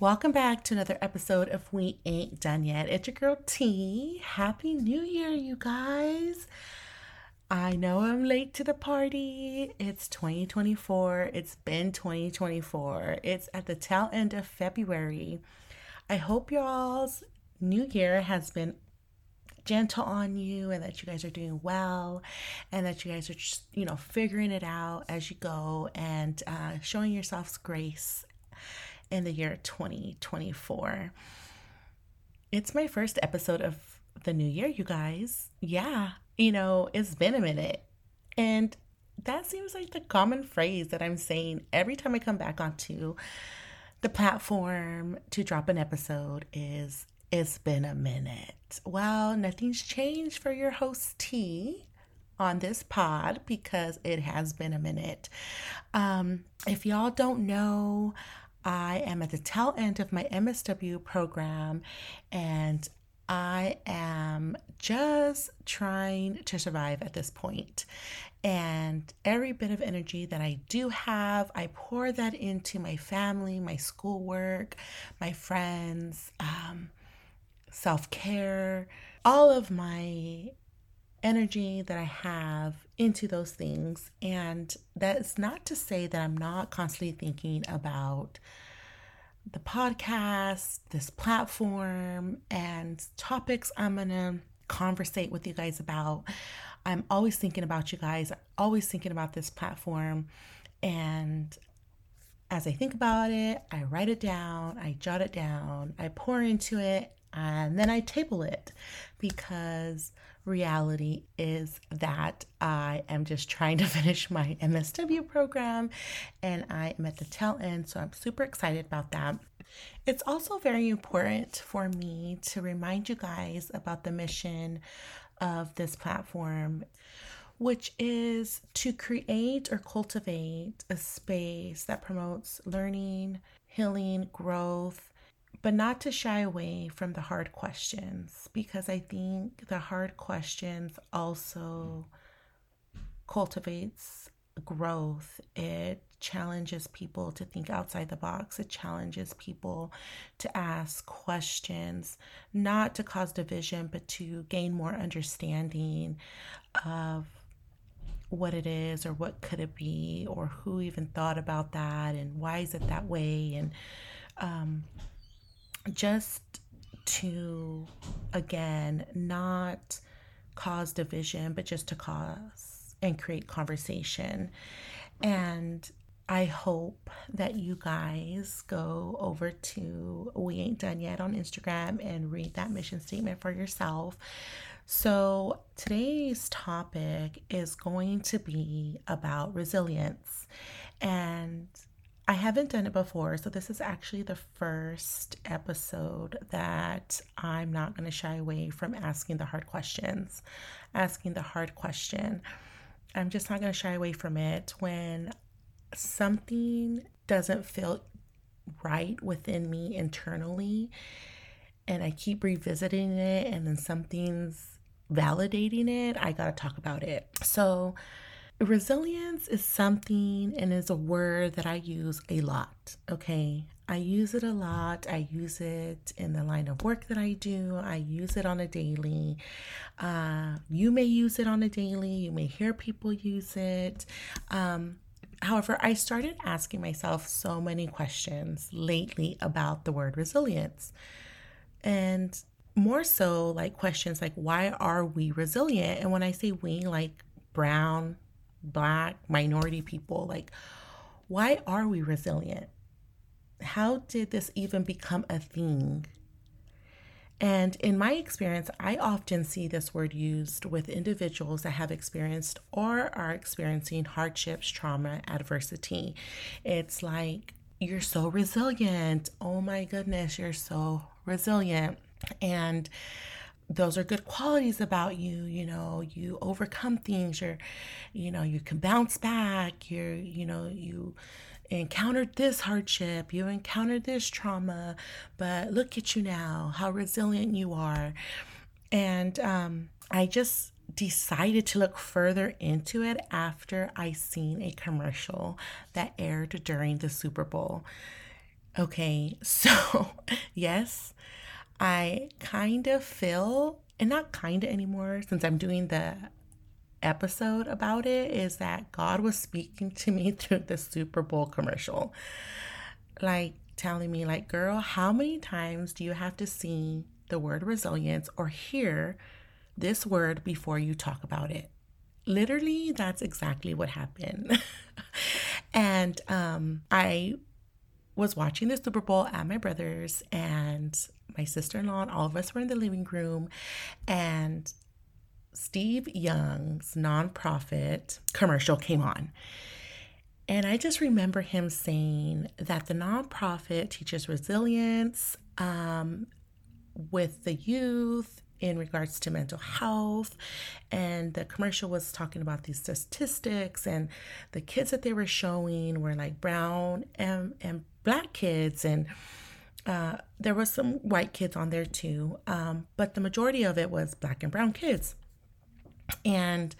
Welcome back to another episode of We Ain't Done Yet. It's your girl T. Happy New Year, you guys. I know I'm late to the party. It's 2024. It's been 2024. It's at the tail end of February. I hope y'all's new year has been gentle on you and that you guys are doing well and that you guys are just, you know, figuring it out as you go and uh, showing yourselves grace in the year 2024. It's my first episode of the new year, you guys. Yeah, you know, it's been a minute. And that seems like the common phrase that I'm saying every time I come back onto the platform to drop an episode is it's been a minute. Well, nothing's changed for your host T on this pod because it has been a minute. Um, if y'all don't know, I am at the tail end of my MSW program and I am just trying to survive at this point. And every bit of energy that I do have, I pour that into my family, my schoolwork, my friends, um, self care, all of my energy that I have into those things. And that's not to say that I'm not constantly thinking about the podcast, this platform, and topics I'm going to conversate with you guys about. I'm always thinking about you guys, always thinking about this platform. And as I think about it, I write it down, I jot it down, I pour into it, and then I table it because reality is that I am just trying to finish my MSW program and I am at the tail end, so I'm super excited about that. It's also very important for me to remind you guys about the mission of this platform, which is to create or cultivate a space that promotes learning, healing, growth, but not to shy away from the hard questions because I think the hard questions also cultivates growth. It challenges people to think outside the box. It challenges people to ask questions, not to cause division, but to gain more understanding of what it is or what could it be or who even thought about that and why is it that way and um, just to, again, not cause division, but just to cause and create conversation. And I hope that you guys go over to We Ain't Done Yet on Instagram and read that mission statement for yourself. So, today's topic is going to be about resilience. And I haven't done it before, so this is actually the first episode that I'm not going to shy away from asking the hard questions. Asking the hard question. I'm just not going to shy away from it when something doesn't feel right within me internally and I keep revisiting it and then something's validating it, I got to talk about it. So, Resilience is something and is a word that I use a lot. Okay. I use it a lot. I use it in the line of work that I do. I use it on a daily. Uh, you may use it on a daily. You may hear people use it. Um, however, I started asking myself so many questions lately about the word resilience. And more so, like questions like, why are we resilient? And when I say we, like brown, black, minority people. Like, why are we resilient? How did this even become a thing? And in my experience, I often see this word used with individuals that have experienced or are experiencing hardships, trauma, adversity. It's like, you're so resilient. Oh my goodness, you're so resilient. And those are good qualities about you you know you overcome things you're you know you can bounce back you're you know you encountered this hardship you encountered this trauma but look at you now how resilient you are. And um, i just decided to look further into it after i seen a commercial that aired during the super bowl. Okay, so yes, I kind of feel, and not kind of anymore since I'm doing the episode about it, is that God was speaking to me through the Super Bowl commercial. Like telling me, like, girl, how many times do you have to see the word resilience or hear this word before you talk about it? Literally, that's exactly what happened. and um, I was watching the Super Bowl at my brother's, and my sister in law and all of us were in the living room. And Steve Young's nonprofit commercial came on. And I just remember him saying that the nonprofit teaches resilience um, with the youth in regards to mental health. And the commercial was talking about these statistics, and the kids that they were showing were like brown and, and black kids. And uh, there was some white kids on there too, um, but the majority of it was black and brown kids. And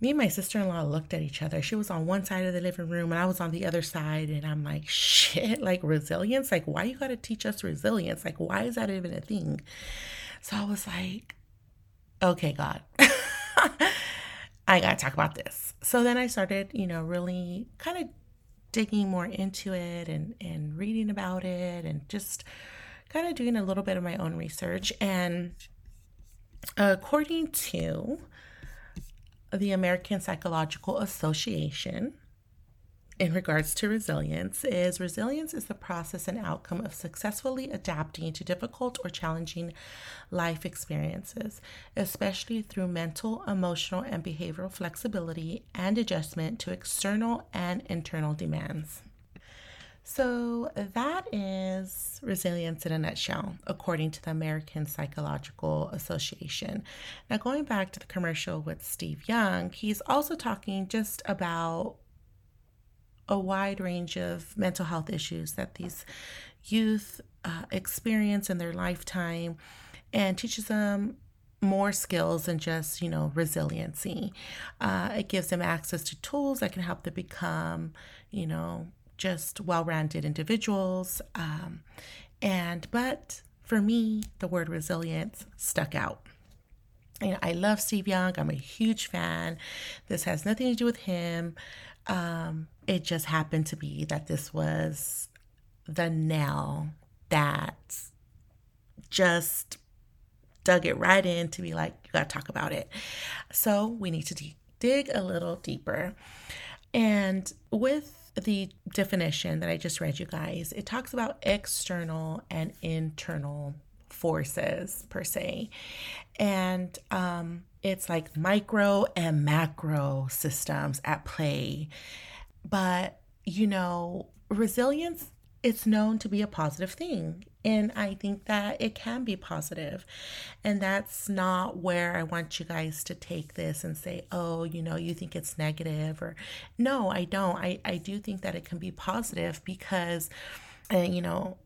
me and my sister in law looked at each other. She was on one side of the living room and I was on the other side. And I'm like, shit, like resilience? Like, why you got to teach us resilience? Like, why is that even a thing? So I was like, okay, God, I got to talk about this. So then I started, you know, really kind of digging more into it and, and reading about it and just kind of doing a little bit of my own research. And according to the American Psychological Association, in regards to resilience is resilience is the process and outcome of successfully adapting to difficult or challenging life experiences, especially through mental, emotional, and behavioral flexibility and adjustment to external and internal demands. So, that is resilience in a nutshell, according to the American Psychological Association. Now, going back to the commercial with Steve Young, he's also talking just about a wide range of mental health issues that these youth uh, experience in their lifetime and teaches them more skills than just you know resiliency uh, it gives them access to tools that can help them become you know just well-rounded individuals um, and but for me the word resilience stuck out know, I love Steve Young. I'm a huge fan. This has nothing to do with him. Um, it just happened to be that this was the nail that just dug it right in to be like, you got to talk about it. So we need to dig a little deeper. And with the definition that I just read you guys, it talks about external and internal forces per se. And um, it's like micro and macro systems at play. But, you know, resilience it's known to be a positive thing. And I think that it can be positive. And that's not where I want you guys to take this and say, oh, you know, you think it's negative or no, I don't. I, I do think that it can be positive because, and you know,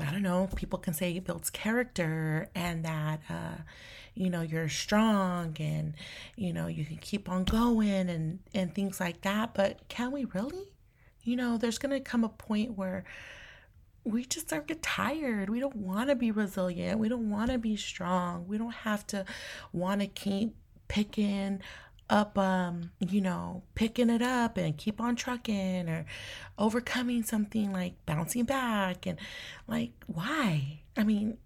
I don't know, people can say it builds character and that, uh, you know, you're strong and, you know, you can keep on going and, and things like that. But can we really? You know, there's going to come a point where we just start to get tired. We don't want to be resilient. We don't want to be strong. We don't have to want to keep picking up um you know picking it up and keep on trucking or overcoming something like bouncing back and like why? I mean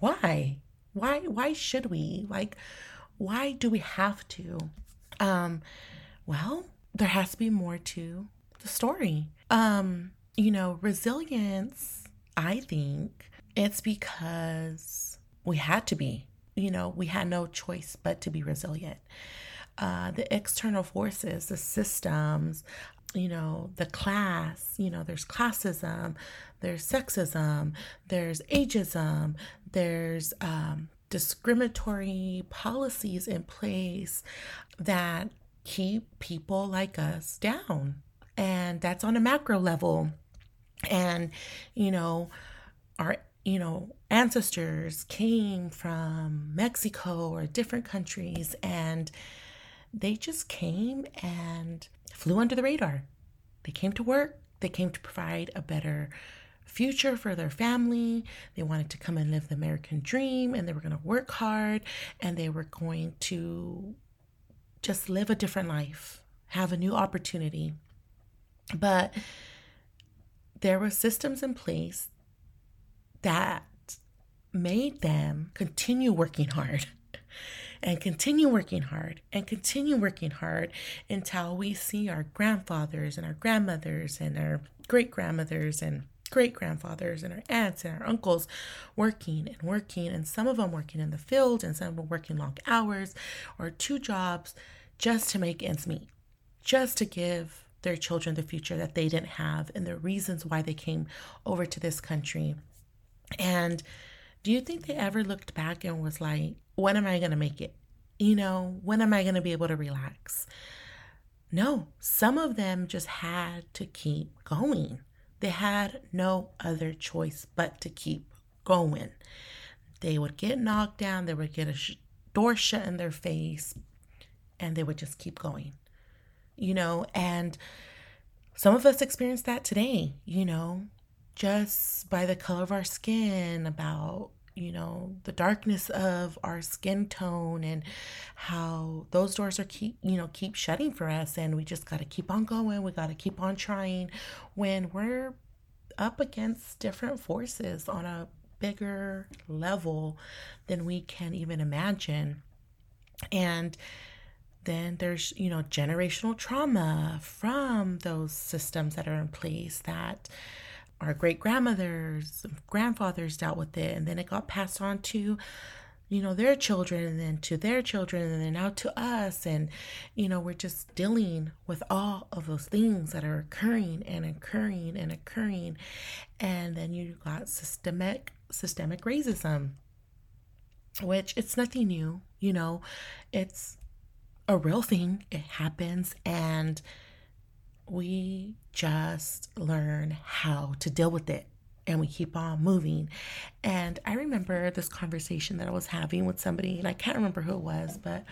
why? Why why should we? Like why do we have to? Um well there has to be more to the story. Um you know resilience i think it's because we had to be. You know we had no choice but to be resilient uh, the external forces, the systems, you know, the class, you know, there's classism, there's sexism, there's ageism, there's um, discriminatory policies in place that keep people like us down. And that's on a macro level. And, you know, our, you know, ancestors came from Mexico or different countries and they just came and flew under the radar. They came to work, they came to provide a better future for their family. They wanted to come and live the American dream and they were going to work hard and they were going to just live a different life, have a new opportunity. But there were systems in place that made them continue working hard and continue working hard and continue working hard until we see our grandfathers and our grandmothers and our great grandmothers and great grandfathers and our aunts and our uncles working and working, and some of them working in the field and some of them working long hours or two jobs just to make ends meet, just to give their children the future that they didn't have and the reasons why they came over to this country. And do you think they ever looked back and was like, when am I going to make it? You know, when am I going to be able to relax? No, some of them just had to keep going. They had no other choice but to keep going. They would get knocked down, they would get a sh- door shut in their face, and they would just keep going. You know, and some of us experience that today, you know, just by the color of our skin, about you know the darkness of our skin tone and how those doors are keep you know keep shutting for us. And we just got to keep on going. We got to keep on trying when we're up against different forces on a bigger level than we can even imagine. And then there's you know generational trauma from those systems that are in place that our great grandmothers, grandfathers dealt with it, and then it got passed on to, you know, their children, and then to their children, and then now to us. And, you know, we're just dealing with all of those things that are occurring and occurring and occurring. And then you got systemic systemic racism, which it's nothing new, you know, it's a real thing. It happens and we just learn how to deal with it and we keep on moving. And I remember this conversation that I was having with somebody, and I can't remember who it was, but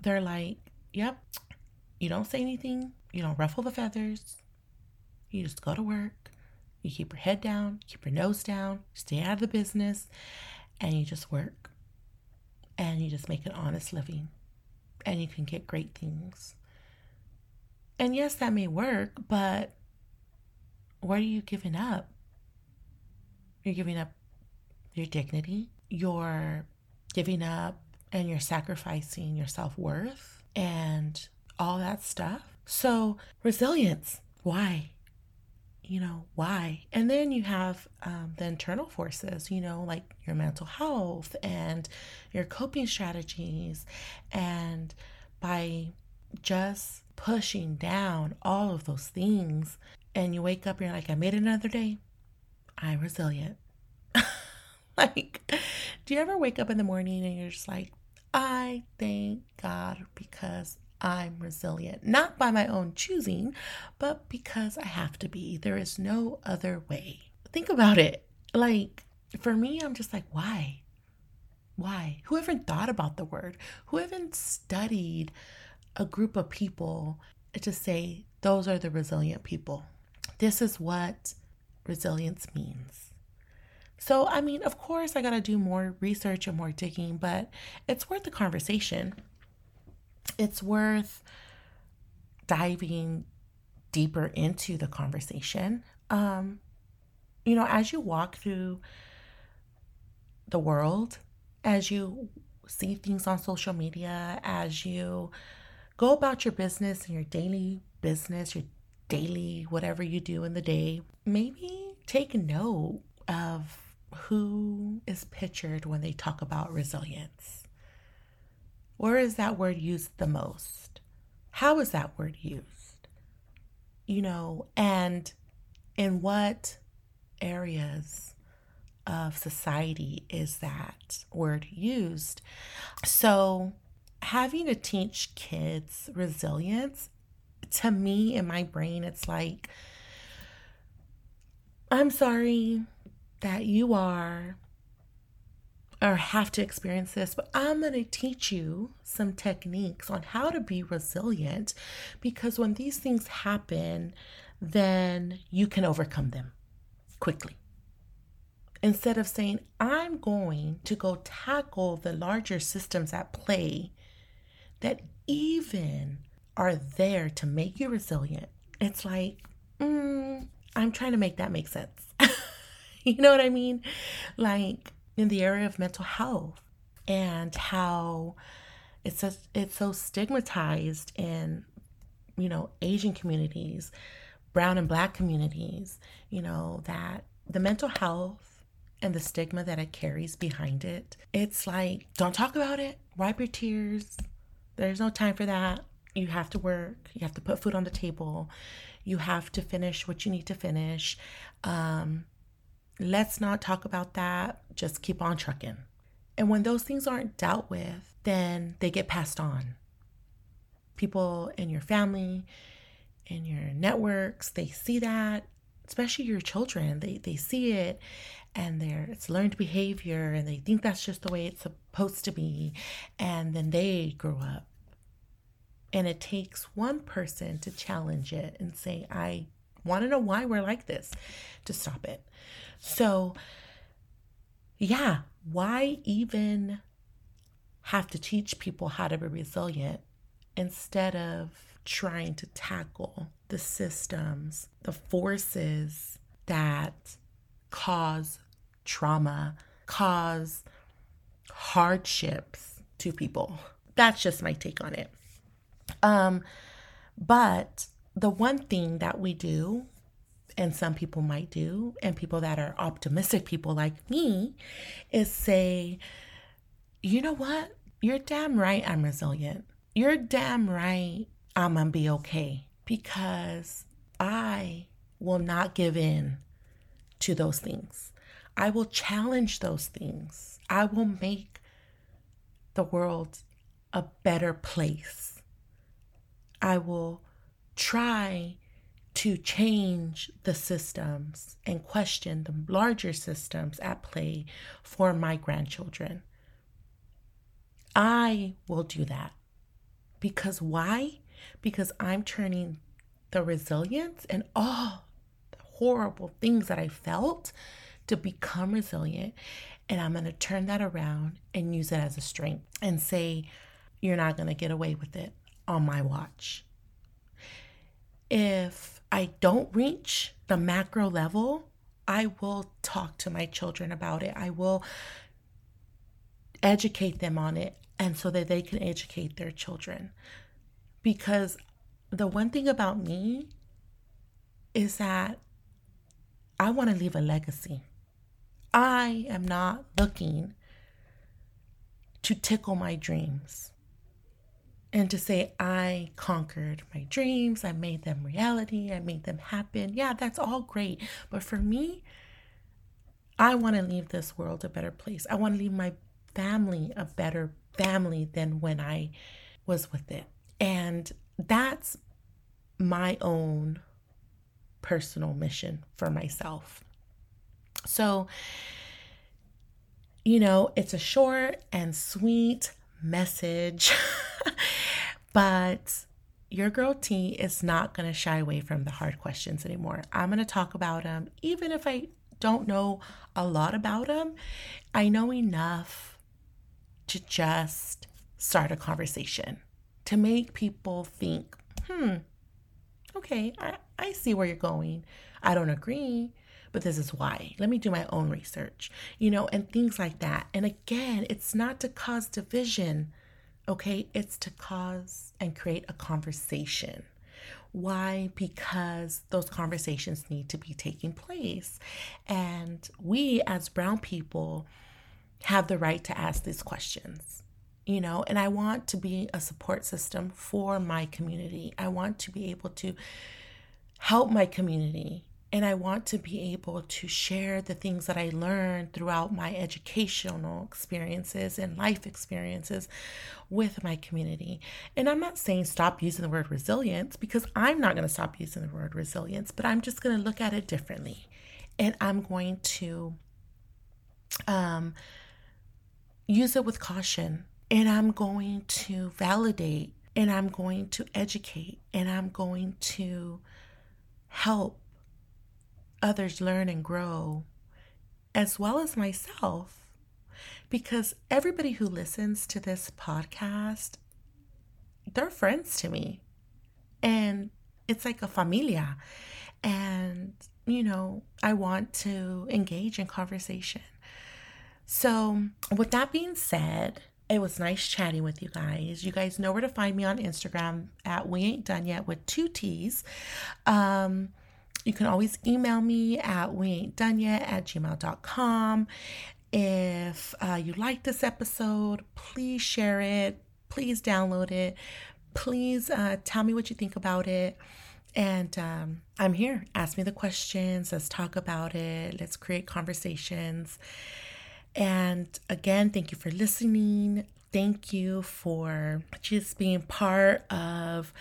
they're like, Yep, you don't say anything, you don't ruffle the feathers, you just go to work, you keep your head down, keep your nose down, stay out of the business, and you just work. And you just make an honest living, and you can get great things. And yes, that may work, but what are you giving up? You're giving up your dignity, you're giving up and you're sacrificing your self worth and all that stuff. So, resilience, why? You know, why? And then you have um, the internal forces, you know, like your mental health and your coping strategies. And by just pushing down all of those things and you wake up and you're like, I made another day. I'm resilient. like, do you ever wake up in the morning and you're just like, I thank God because I'm resilient, not by my own choosing, but because I have to be. There is no other way. Think about it. Like, for me, I'm just like, why? Why? Who even thought about the word? Who even studied a group of people to say those are the resilient people. This is what resilience means. So, I mean, of course, I got to do more research and more digging, but it's worth the conversation. It's worth diving deeper into the conversation. Um, you know, as you walk through the world, as you see things on social media, as you go about your business and your daily business, your daily whatever you do in the day. Maybe take note of who is pictured when they talk about resilience. Where is that word used the most? How is that word used? You know, and in what areas of society is that word used? So, having to teach kids resilience, to me in my brain, it's like, I'm sorry that you are or have to experience this, but I'm going to teach you some techniques on how to be resilient because when these things happen, then you can overcome them quickly. Instead of saying, I'm going to go tackle the larger systems at play that even are there to make you resilient, it's like, mm, I'm trying to make that make sense. you know what I mean? Like in the area of mental health and how it's it's so stigmatized in you know Asian communities, brown and black communities, you know that the mental health and the stigma that it carries behind it. It's like don't talk about it. Wipe your tears. There's no time for that. You have to work. You have to put food on the table. You have to finish what you need to finish. Um, let's not talk about that. Just keep on trucking. And when those things aren't dealt with, then they get passed on. People in your family, in your networks, they see that, especially your children, they, they see it and they're it's learned behavior and they think that's just the way it's supposed to be. And then they grow up. And it takes one person to challenge it and say, I want to know why we're like this to stop it. So, yeah, why even have to teach people how to be resilient instead of trying to tackle the systems, the forces that cause trauma, cause hardships to people? That's just my take on it. Um, but the one thing that we do and some people might do, and people that are optimistic people like me, is say, you know what? You're damn right I'm resilient. You're damn right I'm gonna be okay because I will not give in to those things. I will challenge those things. I will make the world a better place. I will try to change the systems and question the larger systems at play for my grandchildren. I will do that. Because why? Because I'm turning the resilience and all the horrible things that I felt to become resilient. And I'm going to turn that around and use it as a strength and say, you're not going to get away with it on my watch. If I don't reach the macro level, I will talk to my children about it. I will educate them on it and so that they can educate their children. Because the one thing about me is that I want to leave a legacy. I am not looking to tickle my dreams and to say I conquered my dreams, I made them reality, I made them happen. Yeah, that's all great. But for me, I want to leave this world a better place. I want to leave my family a better family than when I was with it. And that's my own personal mission for myself. So, you know, it's a short and sweet message. But your girl T is not going to shy away from the hard questions anymore. I'm going to talk about them, even if I don't know a lot about them. I know enough to just start a conversation, to make people think, hmm, okay, I, I see where you're going. I don't agree, but this is why. Let me do my own research, you know, and things like that. And again, it's not to cause division Okay, it's to cause and create a conversation. Why? Because those conversations need to be taking place. And we, as brown people, have the right to ask these questions. You know, and I want to be a support system for my community. I want to be able to help my community and I want to be able to share the things that I learned throughout my educational experiences and life experiences with my community. And I'm not saying stop using the word resilience because I'm not going to stop using the word resilience, but I'm just going to look at it differently. And I'm going to um, use it with caution. And I'm going to validate and I'm going to educate and I'm going to help others learn and grow, as well as myself. Because everybody who listens to this podcast, they're friends to me. And it's like a familia. And, you know, I want to engage in conversation. So, with that being said, it was nice chatting with you guys. You guys know where to find me on Instagram at We Ain't Done Yet with two T's. Um, you can always email me at we ain't done yet at gmail.com. If uh, you like this episode, please share it. Please download it. Please uh, tell me what you think about it. And um, I'm here. Ask me the questions. Let's talk about it. Let's create conversations. And again, thank you for listening. Thank you for just being part of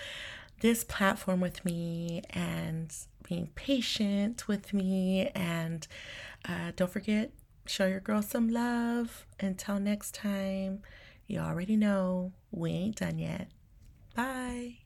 this platform with me and being patient with me. And uh, don't forget, show your girl some love. Until next time, you already know we ain't done yet. Bye.